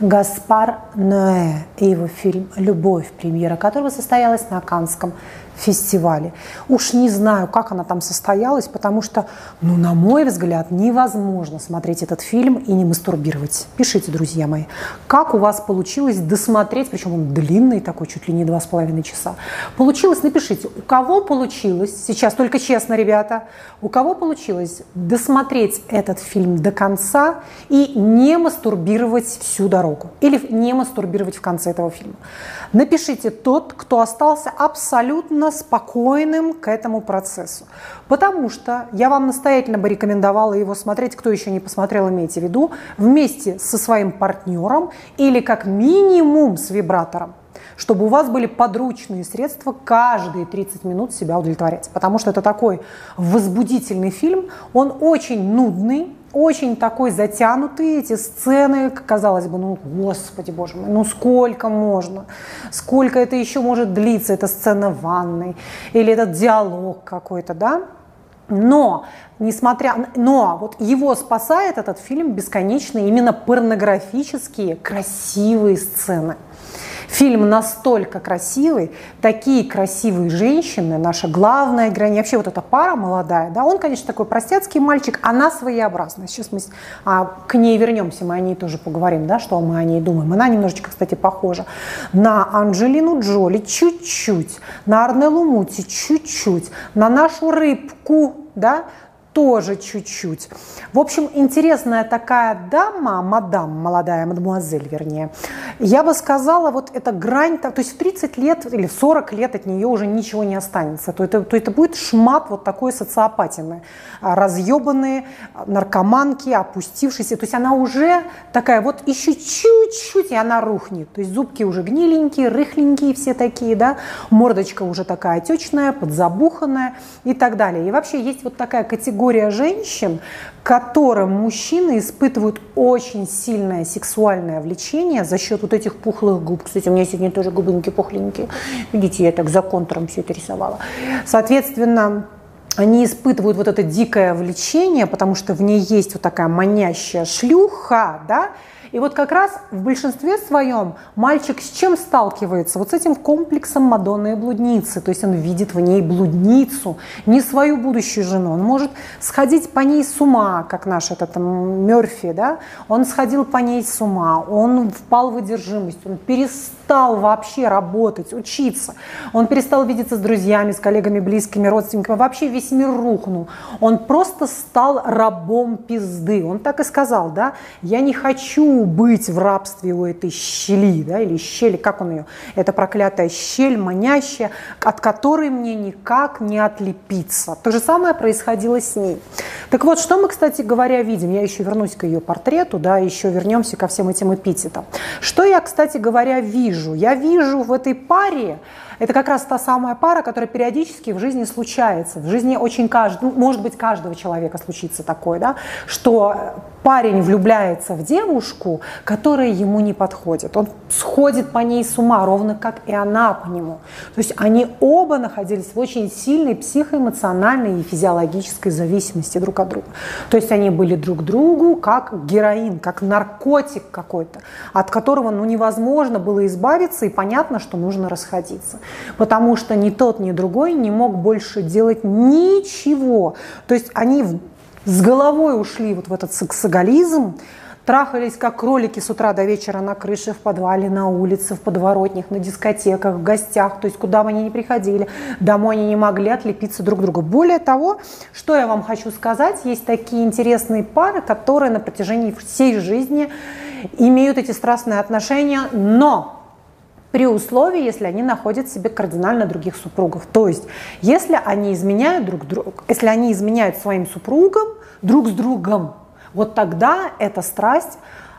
Гаспар Ноэ и его фильм «Любовь», премьера которого состоялась на Канском фестивале. Уж не знаю, как она там состоялась, потому что, ну, на мой взгляд, невозможно смотреть этот фильм и не мастурбировать. Пишите, друзья мои, как у вас получилось досмотреть, причем он длинный такой, чуть ли не два с половиной часа. Получилось, напишите, у кого получилось, сейчас только честно, ребята, у кого получилось досмотреть этот фильм до конца и не мастурбировать всю дорогу. Или не мастурбировать в конце этого фильма. Напишите тот, кто остался абсолютно спокойным к этому процессу. Потому что я вам настоятельно бы рекомендовала его смотреть, кто еще не посмотрел, имейте в виду, вместе со своим партнером или как минимум с вибратором чтобы у вас были подручные средства каждые 30 минут себя удовлетворять. Потому что это такой возбудительный фильм, он очень нудный, очень такой затянутый, эти сцены, казалось бы, ну, господи, боже мой, ну сколько можно, сколько это еще может длиться, эта сцена ванной, или этот диалог какой-то, да? Но, несмотря, но вот его спасает этот фильм бесконечные именно порнографические красивые сцены. Фильм настолько красивый, такие красивые женщины, наша главная героиня, вообще вот эта пара молодая, да, он, конечно, такой простецкий мальчик, она своеобразная. Сейчас мы а, к ней вернемся, мы о ней тоже поговорим, да, что мы о ней думаем. Она немножечко, кстати, похожа на Анджелину Джоли чуть-чуть, на Арнеллу Мути чуть-чуть, на нашу рыбку, да, тоже чуть-чуть. В общем, интересная такая дама, мадам, молодая мадемуазель, вернее, я бы сказала, вот эта грань, то есть в 30 лет или в 40 лет от нее уже ничего не останется, то это, то это будет шмат вот такой социопатины, а, разъебанные наркоманки, опустившиеся, то есть она уже такая вот еще чуть-чуть, и она рухнет, то есть зубки уже гниленькие, рыхленькие все такие, да, мордочка уже такая отечная, подзабуханная и так далее. И вообще есть вот такая категория категория женщин, которым мужчины испытывают очень сильное сексуальное влечение за счет вот этих пухлых губ. Кстати, у меня сегодня тоже губинки пухленькие. Видите, я так за контуром все это рисовала. Соответственно, они испытывают вот это дикое влечение, потому что в ней есть вот такая манящая шлюха, да, и вот как раз в большинстве своем мальчик с чем сталкивается? Вот с этим комплексом Мадонны и блудницы. То есть он видит в ней блудницу, не свою будущую жену. Он может сходить по ней с ума, как наш этот Мерфи, да? Он сходил по ней с ума, он впал в одержимость, он перестал вообще работать, учиться. Он перестал видеться с друзьями, с коллегами, близкими, родственниками. Вообще весь мир рухнул. Он просто стал рабом пизды. Он так и сказал, да? Я не хочу быть в рабстве у этой щели, да, или щели, как он ее, это проклятая щель, манящая, от которой мне никак не отлепиться. То же самое происходило с ней. Так вот, что мы, кстати говоря, видим? Я еще вернусь к ее портрету, да, еще вернемся ко всем этим эпитетам. Что я, кстати говоря, вижу? Я вижу в этой паре это как раз та самая пара, которая периодически в жизни случается. В жизни очень каждого, ну, может быть, каждого человека случится такое, да, что парень влюбляется в девушку, которая ему не подходит. Он сходит по ней с ума, ровно как и она по нему. То есть они оба находились в очень сильной психоэмоциональной и физиологической зависимости друг от друга. То есть они были друг другу как героин, как наркотик какой-то, от которого ну, невозможно было избавиться, и понятно, что нужно расходиться потому что ни тот, ни другой не мог больше делать ничего. То есть они с головой ушли вот в этот сексоголизм, трахались как кролики с утра до вечера на крыше, в подвале, на улице, в подворотнях, на дискотеках, в гостях, то есть куда бы они ни приходили, домой они не могли отлепиться друг друга. Более того, что я вам хочу сказать, есть такие интересные пары, которые на протяжении всей жизни имеют эти страстные отношения, но при условии, если они находят себе кардинально других супругов. То есть, если они изменяют друг другу, если они изменяют своим супругам друг с другом, вот тогда эта страсть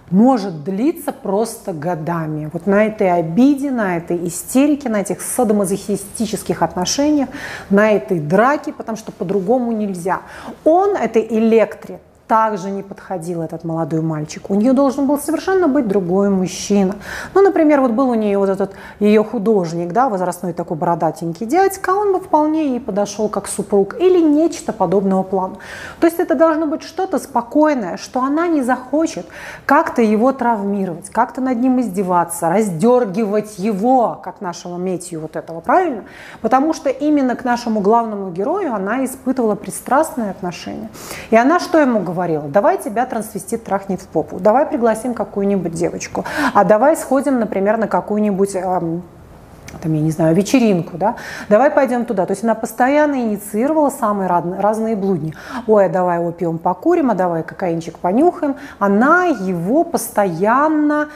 может длиться просто годами. Вот на этой обиде, на этой истерике, на этих садомазохистических отношениях, на этой драке, потому что по-другому нельзя. Он, это электрик, также не подходил этот молодой мальчик. У нее должен был совершенно быть другой мужчина. Ну, например, вот был у нее вот этот ее художник, да, возрастной такой бородатенький дядька, он бы вполне ей подошел как супруг или нечто подобного плана. То есть это должно быть что-то спокойное, что она не захочет как-то его травмировать, как-то над ним издеваться, раздергивать его, как нашего Метью вот этого, правильно? Потому что именно к нашему главному герою она испытывала пристрастное отношение. И она что ему говорила? Говорила, давай тебя трансвестит трахнет в попу, давай пригласим какую-нибудь девочку, а давай сходим, например, на какую-нибудь там, я не знаю, вечеринку, да, давай пойдем туда. То есть она постоянно инициировала самые разные, блудни. Ой, а давай опиум покурим, а давай кокаинчик понюхаем. Она его постоянно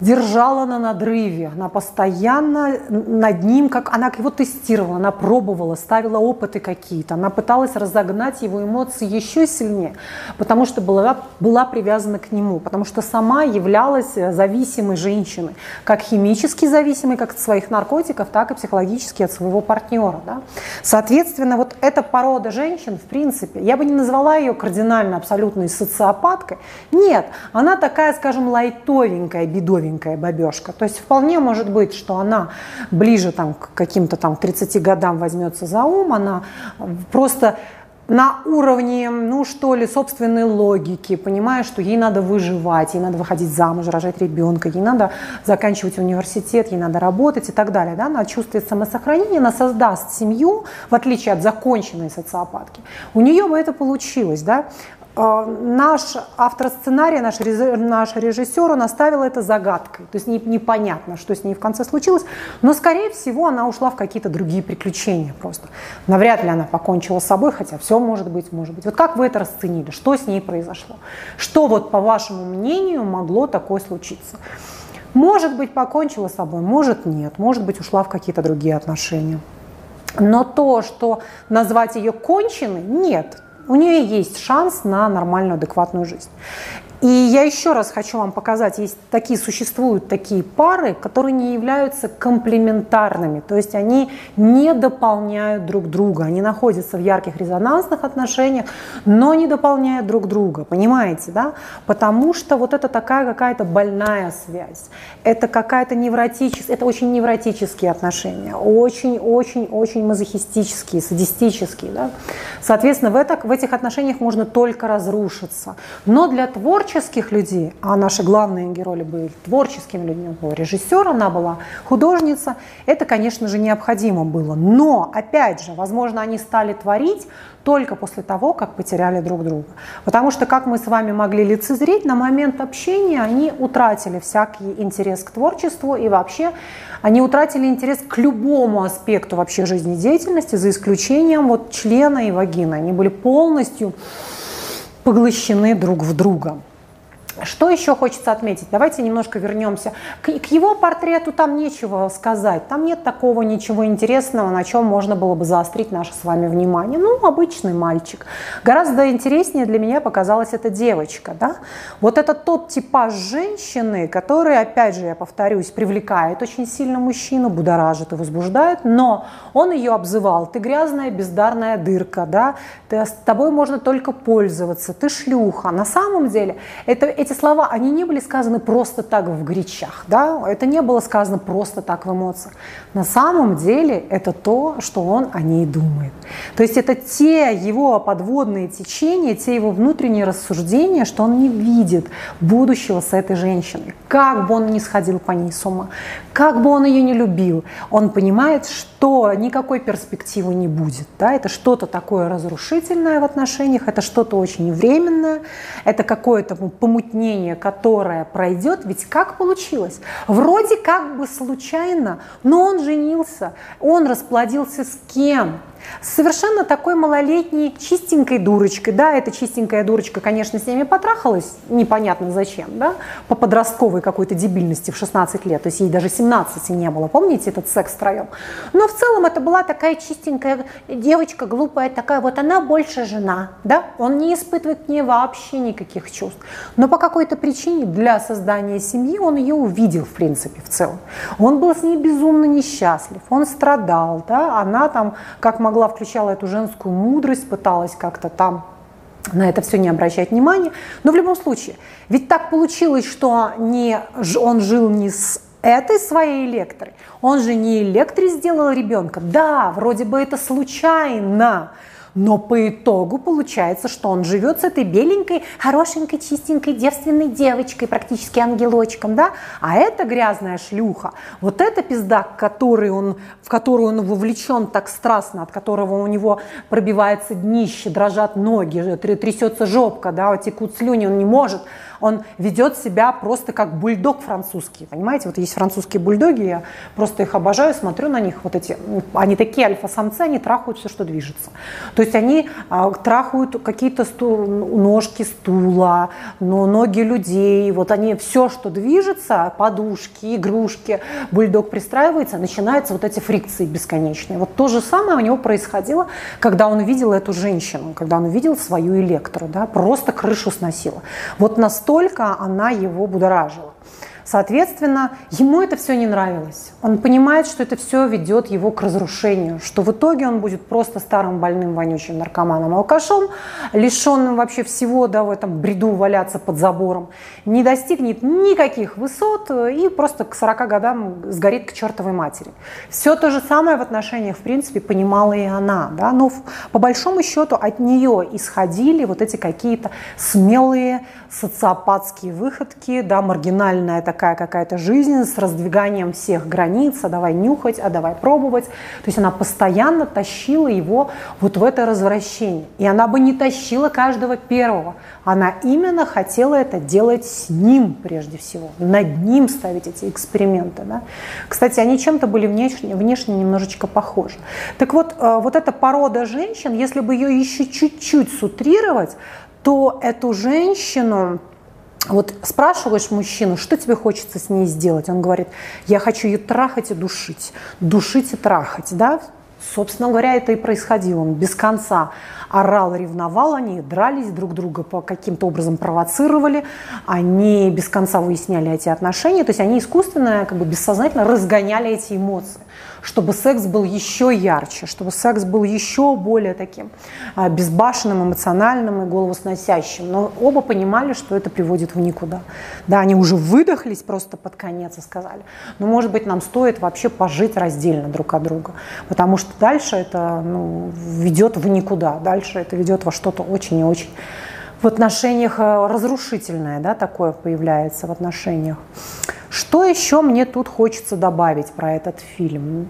держала на надрыве, она постоянно над ним, как она его тестировала, она пробовала, ставила опыты какие-то, она пыталась разогнать его эмоции еще сильнее, потому что была, была привязана к нему, потому что сама являлась зависимой женщиной, как химически зависимой, как от своих наркотиков, так и психологически от своего партнера. Да? Соответственно, вот эта порода женщин, в принципе, я бы не назвала ее кардинально абсолютной социопаткой, нет, она такая, скажем, лайтовенькая, бедовенькая, маленькая бабешка. То есть вполне может быть, что она ближе там, к каким-то там 30 годам возьмется за ум, она просто на уровне, ну что ли, собственной логики, понимая, что ей надо выживать, ей надо выходить замуж, рожать ребенка, ей надо заканчивать университет, ей надо работать и так далее. Да? Она чувствует самосохранение, она создаст семью, в отличие от законченной социопатки. У нее бы это получилось. Да? А, наш автор сценария, наш, наш режиссер, он оставил это загадкой. То есть не, непонятно, что с ней в конце случилось. Но, скорее всего, она ушла в какие-то другие приключения просто. Навряд ли она покончила с собой, хотя все может быть, может быть. Вот как вы это расценили? Что с ней произошло? Что вот, по вашему мнению, могло такое случиться? Может быть, покончила с собой, может нет, может быть, ушла в какие-то другие отношения. Но то, что назвать ее конченой, нет, у нее есть шанс на нормальную, адекватную жизнь. И я еще раз хочу вам показать, есть такие, существуют такие пары, которые не являются комплементарными, то есть они не дополняют друг друга, они находятся в ярких резонансных отношениях, но не дополняют друг друга, понимаете, да? Потому что вот это такая какая-то больная связь, это какая-то невротическая, это очень невротические отношения, очень-очень-очень мазохистические, садистические, да? Соответственно, в, это, в этих отношениях можно только разрушиться. Но для творчества творческих людей, а наши главные герои были творческими людьми, был режиссер, она была художница, это, конечно же, необходимо было. Но, опять же, возможно, они стали творить только после того, как потеряли друг друга. Потому что, как мы с вами могли лицезреть, на момент общения они утратили всякий интерес к творчеству и вообще они утратили интерес к любому аспекту вообще жизнедеятельности, за исключением вот члена и вагины. Они были полностью поглощены друг в друга. Что еще хочется отметить? Давайте немножко вернемся. К, к его портрету там нечего сказать. Там нет такого ничего интересного, на чем можно было бы заострить наше с вами внимание. Ну, обычный мальчик. Гораздо интереснее для меня показалась эта девочка. Да? Вот это тот типаж женщины, который, опять же, я повторюсь, привлекает очень сильно мужчину, будоражит и возбуждает, но он ее обзывал. Ты грязная, бездарная дырка, да? ты, с тобой можно только пользоваться, ты шлюха. На самом деле это, эти эти слова, они не были сказаны просто так в горячах, да? это не было сказано просто так в эмоциях. На самом деле это то, что он о ней думает. То есть это те его подводные течения, те его внутренние рассуждения, что он не видит будущего с этой женщиной. Как бы он ни сходил по ней с ума, как бы он ее не любил, он понимает, что никакой перспективы не будет. Да? Это что-то такое разрушительное в отношениях, это что-то очень временное, это какое-то помутнение мнение, которое пройдет, ведь как получилось? Вроде как бы случайно, но он женился, он расплодился с кем? Совершенно такой малолетней чистенькой дурочкой. Да, эта чистенькая дурочка, конечно, с ними потрахалась, непонятно зачем, да, по подростковой какой-то дебильности в 16 лет, то есть ей даже 17 не было, помните этот секс втроем? Но в целом это была такая чистенькая девочка, глупая такая, вот она больше жена, да, он не испытывает к ней вообще никаких чувств. Но по какой-то причине для создания семьи он ее увидел, в принципе, в целом. Он был с ней безумно несчастлив, он страдал, да, она там, как могла могла, включала эту женскую мудрость, пыталась как-то там на это все не обращать внимания. Но в любом случае, ведь так получилось, что не, он жил не с этой своей электрой. Он же не электре сделал ребенка. Да, вроде бы это случайно, но по итогу получается, что он живет с этой беленькой, хорошенькой, чистенькой, девственной девочкой, практически ангелочком, да? А это грязная шлюха, вот эта пизда, который он, в которую он вовлечен так страстно, от которого у него пробивается днище, дрожат ноги, трясется жопка, да, текут слюни, он не может он ведет себя просто как бульдог французский. Понимаете, вот есть французские бульдоги, я просто их обожаю, смотрю на них, вот эти, они такие альфа-самцы, они трахают все, что движется. То есть они а, трахают какие-то стул, ножки стула, но ноги людей, вот они все, что движется, подушки, игрушки, бульдог пристраивается, начинаются вот эти фрикции бесконечные. Вот то же самое у него происходило, когда он видел эту женщину, когда он увидел свою электру, да, просто крышу сносила. Вот настолько настолько она его будоражила. Соответственно, ему это все не нравилось. Он понимает, что это все ведет его к разрушению, что в итоге он будет просто старым больным вонючим наркоманом, алкашом, лишенным вообще всего, да, в этом бреду валяться под забором, не достигнет никаких высот и просто к 40 годам сгорит к чертовой матери. Все то же самое в отношениях, в принципе, понимала и она, да, но по большому счету от нее исходили вот эти какие-то смелые социопатские выходки, да, маргинальная такая такая какая-то жизнь с раздвиганием всех границ, а давай нюхать, а давай пробовать. То есть она постоянно тащила его вот в это развращение. И она бы не тащила каждого первого. Она именно хотела это делать с ним прежде всего, над ним ставить эти эксперименты. Да? Кстати, они чем-то были внешне, внешне немножечко похожи. Так вот, э, вот эта порода женщин, если бы ее еще чуть-чуть сутрировать, то эту женщину вот спрашиваешь мужчину, что тебе хочется с ней сделать, он говорит, я хочу ее трахать и душить, душить и трахать, да, Собственно говоря, это и происходило. Он без конца орал, ревновал, они дрались друг друга по каким-то образом провоцировали, они без конца выясняли эти отношения, то есть они искусственно, как бы бессознательно разгоняли эти эмоции чтобы секс был еще ярче, чтобы секс был еще более таким а, безбашенным, эмоциональным и головосносящим. Но оба понимали, что это приводит в никуда. Да, они уже выдохлись просто под конец и сказали, ну, может быть, нам стоит вообще пожить раздельно друг от друга, потому что дальше это ну, ведет в никуда, дальше это ведет во что-то очень и очень в отношениях э, разрушительное, да, такое появляется в отношениях. Что еще мне тут хочется добавить про этот фильм?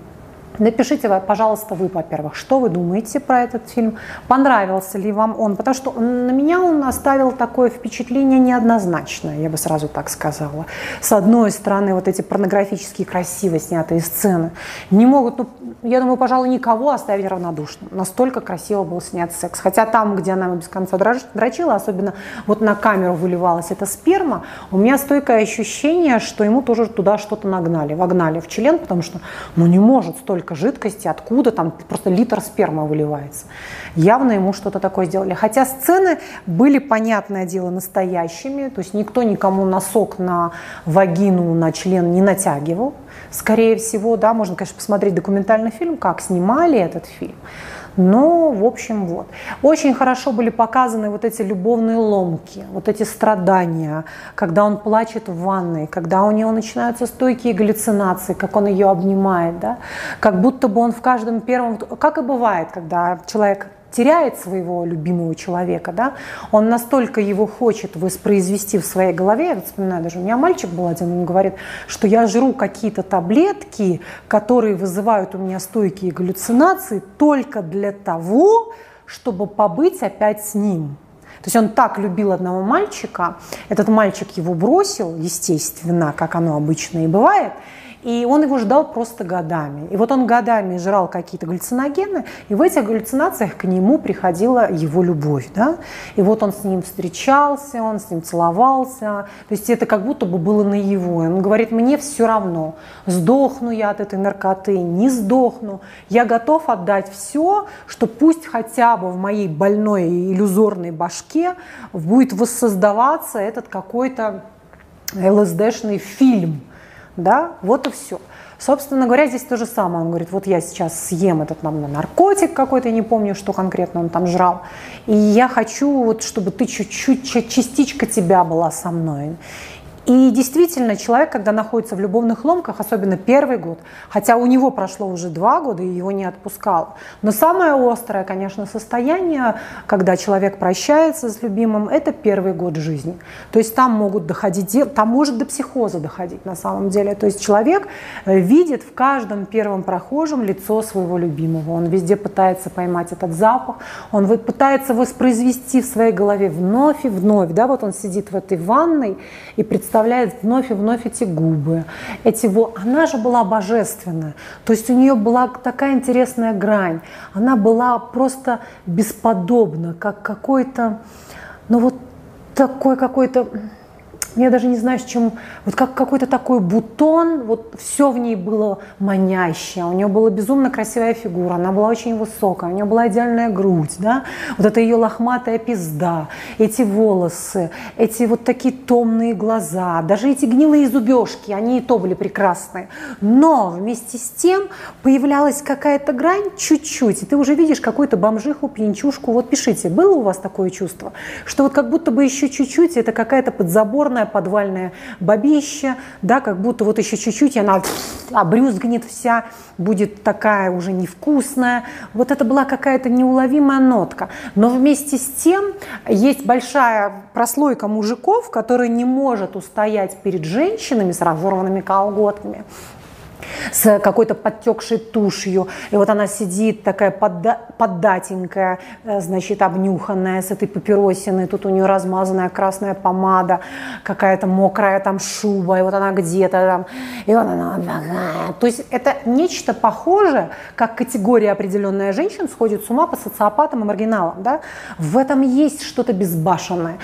Напишите, пожалуйста, вы, во-первых, что вы думаете про этот фильм, понравился ли вам он, потому что на меня он оставил такое впечатление неоднозначное, я бы сразу так сказала. С одной стороны, вот эти порнографические красиво снятые сцены не могут, ну, я думаю, пожалуй, никого оставить равнодушным. Настолько красиво был снят секс. Хотя там, где она без конца дрочила, особенно вот на камеру выливалась эта сперма, у меня стойкое ощущение, что ему тоже туда что-то нагнали, вогнали в член, потому что, ну, не может столько столько жидкости, откуда там просто литр сперма выливается. Явно ему что-то такое сделали. Хотя сцены были, понятное дело, настоящими, то есть никто никому носок на вагину, на член не натягивал. Скорее всего, да, можно, конечно, посмотреть документальный фильм, как снимали этот фильм. Но, в общем, вот. Очень хорошо были показаны вот эти любовные ломки, вот эти страдания, когда он плачет в ванной, когда у него начинаются стойкие галлюцинации, как он ее обнимает, да, как будто бы он в каждом первом, как и бывает, когда человек теряет своего любимого человека, да, он настолько его хочет воспроизвести в своей голове, я вспоминаю, даже у меня мальчик был один, он говорит, что я жру какие-то таблетки, которые вызывают у меня стойкие галлюцинации только для того, чтобы побыть опять с ним. То есть он так любил одного мальчика, этот мальчик его бросил, естественно, как оно обычно и бывает, и он его ждал просто годами. И вот он годами жрал какие-то галлюциногены, и в этих галлюцинациях к нему приходила его любовь. Да? И вот он с ним встречался, он с ним целовался. То есть это как будто бы было на его. Он говорит, мне все равно, сдохну я от этой наркоты, не сдохну. Я готов отдать все, что пусть хотя бы в моей больной иллюзорной башке будет воссоздаваться этот какой-то ЛСДшный фильм – да, вот и все. Собственно говоря, здесь то же самое. Он говорит, вот я сейчас съем этот нам наркотик какой-то, не помню, что конкретно он там жрал, и я хочу, вот, чтобы ты чуть-чуть, частичка тебя была со мной. И действительно, человек, когда находится в любовных ломках, особенно первый год, хотя у него прошло уже два года и его не отпускало, но самое острое, конечно, состояние, когда человек прощается с любимым, это первый год жизни. То есть там могут доходить, там может до психоза доходить на самом деле. То есть человек э, видит в каждом первом прохожем лицо своего любимого. Он везде пытается поймать этот запах, он пытается воспроизвести в своей голове вновь и вновь. Да, вот он сидит в этой ванной и представляет, представляет вновь и вновь эти губы, эти во... Она же была божественная, то есть у нее была такая интересная грань, она была просто бесподобна, как какой-то, ну вот такой какой-то я даже не знаю, с чем, вот как какой-то такой бутон, вот все в ней было манящее, у нее была безумно красивая фигура, она была очень высокая, у нее была идеальная грудь, да, вот это ее лохматая пизда, эти волосы, эти вот такие томные глаза, даже эти гнилые зубежки, они и то были прекрасные, но вместе с тем появлялась какая-то грань чуть-чуть, и ты уже видишь какую-то бомжиху, пьянчушку, вот пишите, было у вас такое чувство, что вот как будто бы еще чуть-чуть, это какая-то подзаборная огромное подвальное бабище, да, как будто вот еще чуть-чуть, и она обрюзгнет вся, будет такая уже невкусная. Вот это была какая-то неуловимая нотка. Но вместе с тем есть большая прослойка мужиков, которая не может устоять перед женщинами с разорванными колготками, с какой-то подтекшей тушью. И вот она сидит такая подда поддатенькая, э, значит, обнюханная с этой папиросиной. Тут у нее размазанная красная помада, какая-то мокрая там шуба. И вот она где-то там. И вот она. То есть это нечто похожее, как категория определенная женщин сходит с ума по социопатам и маргиналам. Да? В этом есть что-то безбашенное,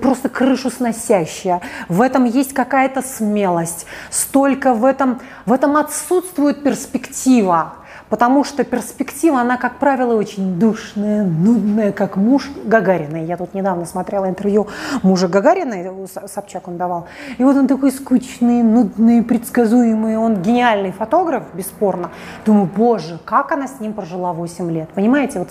просто крышу сносящее. В этом есть какая-то смелость. Столько в этом, в этом отсутствует перспектива. Потому что перспектива, она, как правило, очень душная, нудная, как муж Гагарина. Я тут недавно смотрела интервью мужа Гагарина, Собчак он давал. И вот он такой скучный, нудный, предсказуемый. Он гениальный фотограф, бесспорно. Думаю, боже, как она с ним прожила 8 лет. Понимаете? Вот.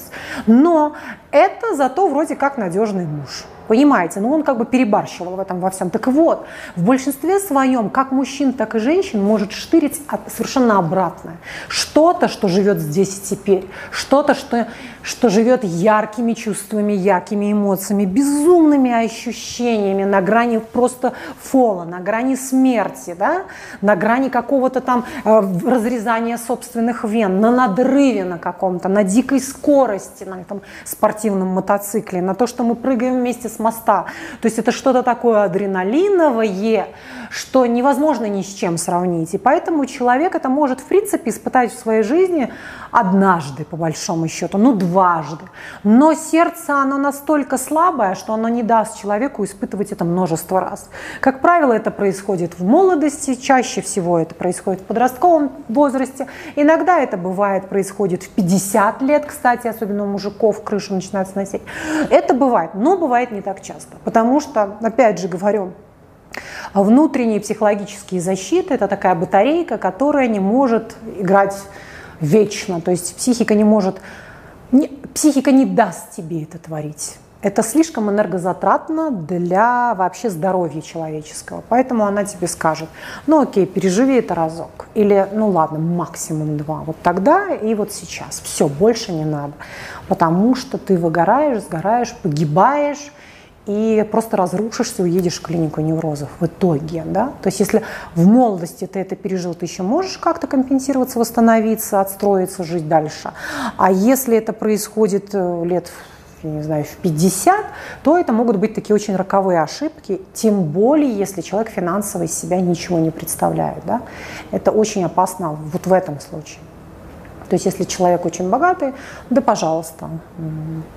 Но это зато вроде как надежный муж. Понимаете, ну он как бы перебарщивал в этом во всем. Так вот, в большинстве своем, как мужчин, так и женщин, может штырить совершенно обратное. Что-то, что живет здесь и теперь. Что-то, что, что живет яркими чувствами, яркими эмоциями, безумными ощущениями на грани просто фола, на грани смерти, да? на грани какого-то там э, разрезания собственных вен, на надрыве на каком-то, на дикой скорости, на этом спортивном мотоцикле, на то, что мы прыгаем вместе с моста. То есть это что-то такое адреналиновое, что невозможно ни с чем сравнить. И поэтому человек это может, в принципе, испытать в своей жизни однажды, по большому счету, ну, дважды. Но сердце, оно настолько слабое, что оно не даст человеку испытывать это множество раз. Как правило, это происходит в молодости, чаще всего это происходит в подростковом возрасте. Иногда это бывает, происходит в 50 лет, кстати, особенно у мужиков крышу начинают сносить. Это бывает, но бывает не так часто. Потому что, опять же говорю, внутренние психологические защиты – это такая батарейка, которая не может играть вечно. То есть психика не может, не, психика не даст тебе это творить. Это слишком энергозатратно для вообще здоровья человеческого. Поэтому она тебе скажет, ну окей, переживи это разок. Или, ну ладно, максимум два. Вот тогда и вот сейчас. Все, больше не надо. Потому что ты выгораешь, сгораешь, погибаешь и просто разрушишься, уедешь в клинику неврозов в итоге. Да? То есть если в молодости ты это пережил, ты еще можешь как-то компенсироваться, восстановиться, отстроиться, жить дальше. А если это происходит э, лет я не знаю, в 50, то это могут быть такие очень роковые ошибки, тем более, если человек финансово из себя ничего не представляет. Да? Это очень опасно вот в этом случае. То есть если человек очень богатый, да, пожалуйста,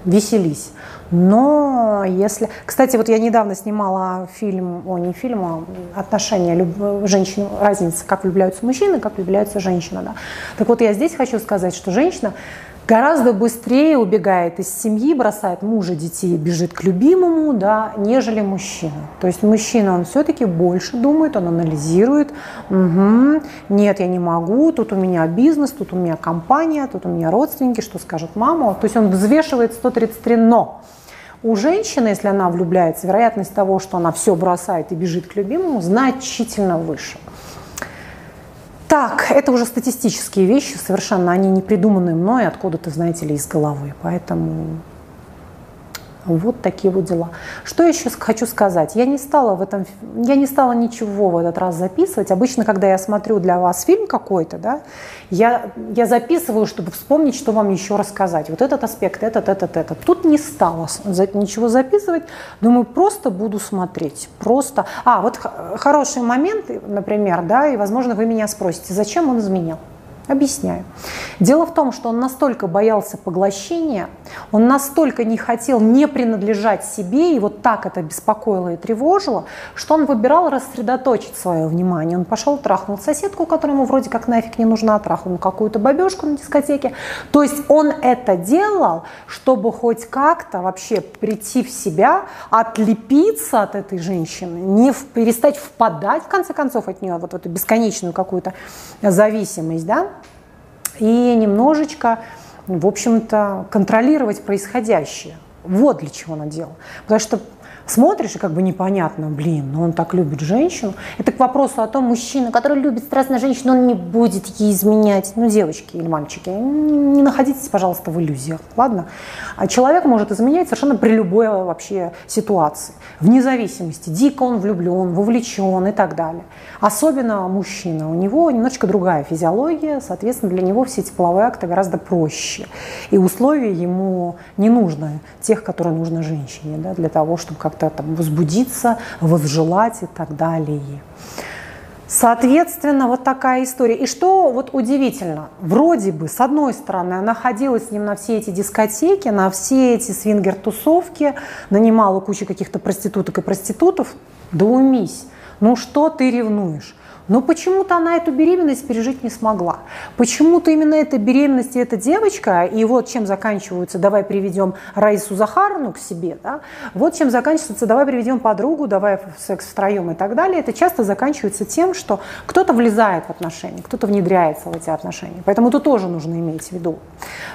веселись. Но если... Кстати, вот я недавно снимала фильм, о, не фильм, а отношения люб... женщин, разница, как влюбляются мужчины, как влюбляются женщины. Да. Так вот, я здесь хочу сказать, что женщина гораздо быстрее убегает из семьи, бросает мужа, детей, бежит к любимому, да, нежели мужчина. То есть мужчина, он все-таки больше думает, он анализирует, угу, нет, я не могу, тут у меня бизнес, тут у меня компания, тут у меня родственники, что скажет мама. То есть он взвешивает 133 «но». У женщины, если она влюбляется, вероятность того, что она все бросает и бежит к любимому, значительно выше. Так, это уже статистические вещи, совершенно они не придуманы мной, откуда-то, знаете ли, из головы. Поэтому вот такие вот дела. Что еще хочу сказать? Я не стала в этом, я не стала ничего в этот раз записывать. Обычно, когда я смотрю для вас фильм какой-то, да, я, я записываю, чтобы вспомнить, что вам еще рассказать. Вот этот аспект, этот, этот, этот. Тут не стала ничего записывать. Думаю, просто буду смотреть. Просто. А, вот хороший момент, например, да, и, возможно, вы меня спросите, зачем он изменял? Объясняю. Дело в том, что он настолько боялся поглощения, он настолько не хотел не принадлежать себе, и вот так это беспокоило и тревожило, что он выбирал рассредоточить свое внимание. Он пошел, трахнул соседку, которая ему вроде как нафиг не нужна, трахнул какую-то бабешку на дискотеке. То есть он это делал, чтобы хоть как-то вообще прийти в себя, отлепиться от этой женщины, не в, перестать впадать, в конце концов, от нее, вот в эту бесконечную какую-то зависимость, да, и немножечко, в общем-то, контролировать происходящее. Вот для чего она делала. Потому что смотришь, и как бы непонятно, блин, но он так любит женщину. Это к вопросу о том, мужчина, который любит страстно женщину, он не будет ей изменять. Ну, девочки или мальчики, не находитесь, пожалуйста, в иллюзиях, ладно? А человек может изменять совершенно при любой вообще ситуации, вне зависимости, дико он влюблен, вовлечен и так далее. Особенно мужчина, у него немножечко другая физиология, соответственно, для него все эти половые акты гораздо проще. И условия ему не нужны, тех, которые нужны женщине, да, для того, чтобы как как-то там возбудиться, возжелать и так далее. Соответственно, вот такая история. И что вот удивительно, вроде бы, с одной стороны, она ходила с ним на все эти дискотеки, на все эти свингер-тусовки, нанимала кучу каких-то проституток и проститутов. Да умись, ну что ты ревнуешь? Но почему-то она эту беременность пережить не смогла. Почему-то именно эта беременность и эта девочка, и вот чем заканчиваются, давай приведем Раису Захаровну к себе, да, вот чем заканчивается, давай приведем подругу, давай секс втроем и так далее, это часто заканчивается тем, что кто-то влезает в отношения, кто-то внедряется в эти отношения. Поэтому это тоже нужно иметь в виду.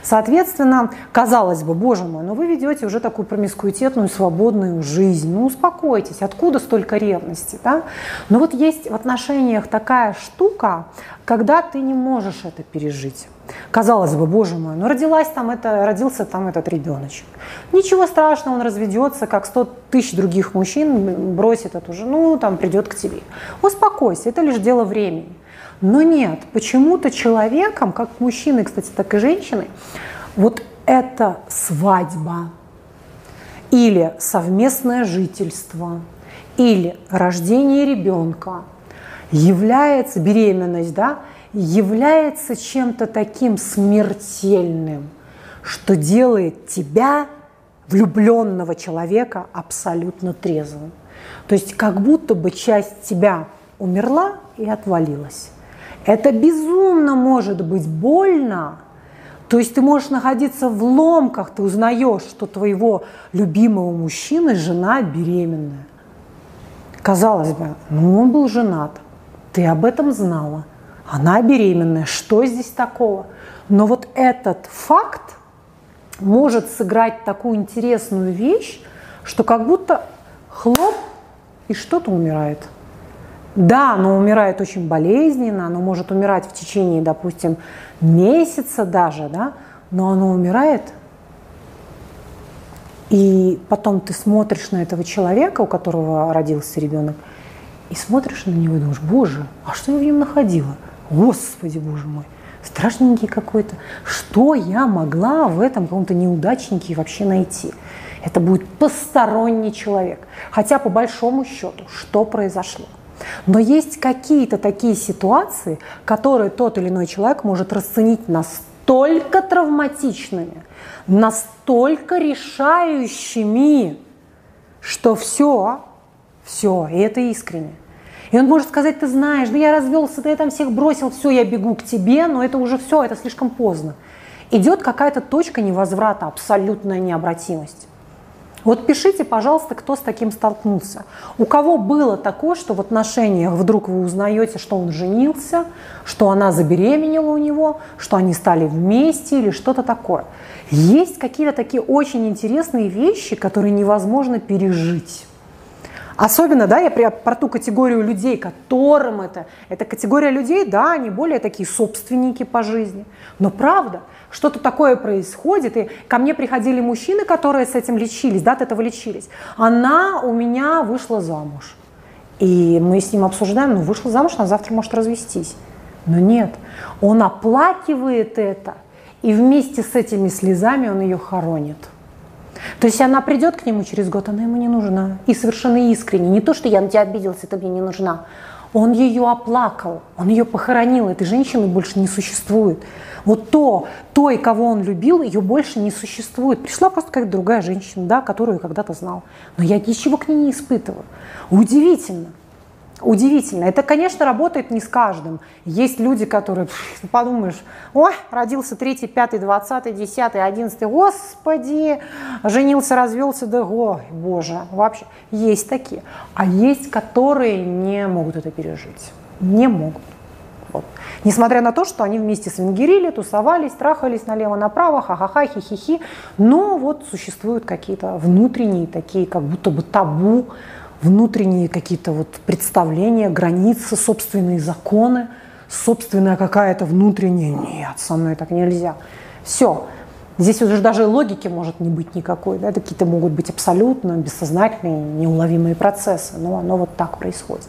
Соответственно, казалось бы, боже мой, но вы ведете уже такую промискуитетную, свободную жизнь, ну успокойтесь, откуда столько ревности, да? Но вот есть в отношениях отношениях такая штука, когда ты не можешь это пережить. Казалось бы, боже мой, ну родилась там это, родился там этот ребеночек. Ничего страшного, он разведется, как сто тысяч других мужчин, бросит эту жену, там придет к тебе. Успокойся, это лишь дело времени. Но нет, почему-то человеком, как мужчины, кстати, так и женщины, вот эта свадьба или совместное жительство, или рождение ребенка, является, беременность, да, является чем-то таким смертельным, что делает тебя, влюбленного человека, абсолютно трезвым. То есть как будто бы часть тебя умерла и отвалилась. Это безумно может быть больно. То есть ты можешь находиться в ломках, ты узнаешь, что твоего любимого мужчины жена беременная. Казалось бы, ну он был женат, ты об этом знала. Она беременная. Что здесь такого? Но вот этот факт может сыграть такую интересную вещь, что как будто хлоп, и что-то умирает. Да, оно умирает очень болезненно, оно может умирать в течение, допустим, месяца даже, да, но оно умирает. И потом ты смотришь на этого человека, у которого родился ребенок, и смотришь на него и думаешь, боже, а что я в нем находила? Господи, боже мой, страшненький какой-то. Что я могла в этом каком-то неудачнике вообще найти? Это будет посторонний человек. Хотя по большому счету, что произошло? Но есть какие-то такие ситуации, которые тот или иной человек может расценить настолько травматичными, настолько решающими, что все, все, и это искренне. И он может сказать, ты знаешь, да я развелся, да я там всех бросил, все, я бегу к тебе, но это уже все, это слишком поздно. идет какая-то точка невозврата, абсолютная необратимость. Вот пишите, пожалуйста, кто с таким столкнулся. У кого было такое, что в отношениях вдруг вы узнаете, что он женился, что она забеременела у него, что они стали вместе или что-то такое. Есть какие-то такие очень интересные вещи, которые невозможно пережить. Особенно, да, я про, ту категорию людей, которым это, это категория людей, да, они более такие собственники по жизни. Но правда, что-то такое происходит, и ко мне приходили мужчины, которые с этим лечились, да, от этого лечились. Она у меня вышла замуж. И мы с ним обсуждаем, ну, вышла замуж, она завтра может развестись. Но нет, он оплакивает это, и вместе с этими слезами он ее хоронит. То есть она придет к нему через год, она ему не нужна. И совершенно искренне. Не то, что я на тебя обиделся, ты мне не нужна. Он ее оплакал, он ее похоронил, этой женщины больше не существует. Вот то, той, кого он любил, ее больше не существует. Пришла просто как другая женщина, да, которую когда-то знал. Но я ничего к ней не испытываю. Удивительно удивительно. Это, конечно, работает не с каждым. Есть люди, которые, подумаешь, ой, родился третий, пятый, двадцатый, десятый, одиннадцатый, господи, женился, развелся, да, ой, боже, вообще. Есть такие. А есть, которые не могут это пережить. Не могут. Вот. Несмотря на то, что они вместе свингерили, тусовались, трахались налево-направо, ха-ха-ха, хи-хи-хи, но вот существуют какие-то внутренние такие, как будто бы табу, внутренние какие-то вот представления, границы, собственные законы, собственная какая-то внутренняя «нет, со мной так нельзя». Все. Здесь уже даже логики может не быть никакой. Да? Это какие-то могут быть абсолютно бессознательные, неуловимые процессы. Но оно вот так происходит.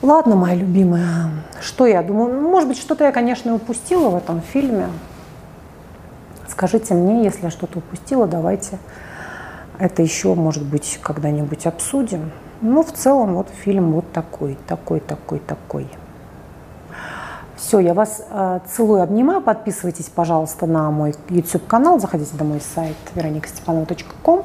Ладно, моя любимая, что я думаю? Может быть, что-то я, конечно, упустила в этом фильме. Скажите мне, если я что-то упустила, давайте это еще, может быть, когда-нибудь обсудим. Но в целом вот фильм вот такой, такой, такой, такой. Все, я вас э, целую, обнимаю. Подписывайтесь, пожалуйста, на мой YouTube-канал. Заходите на мой сайт вероникастепанова.ком.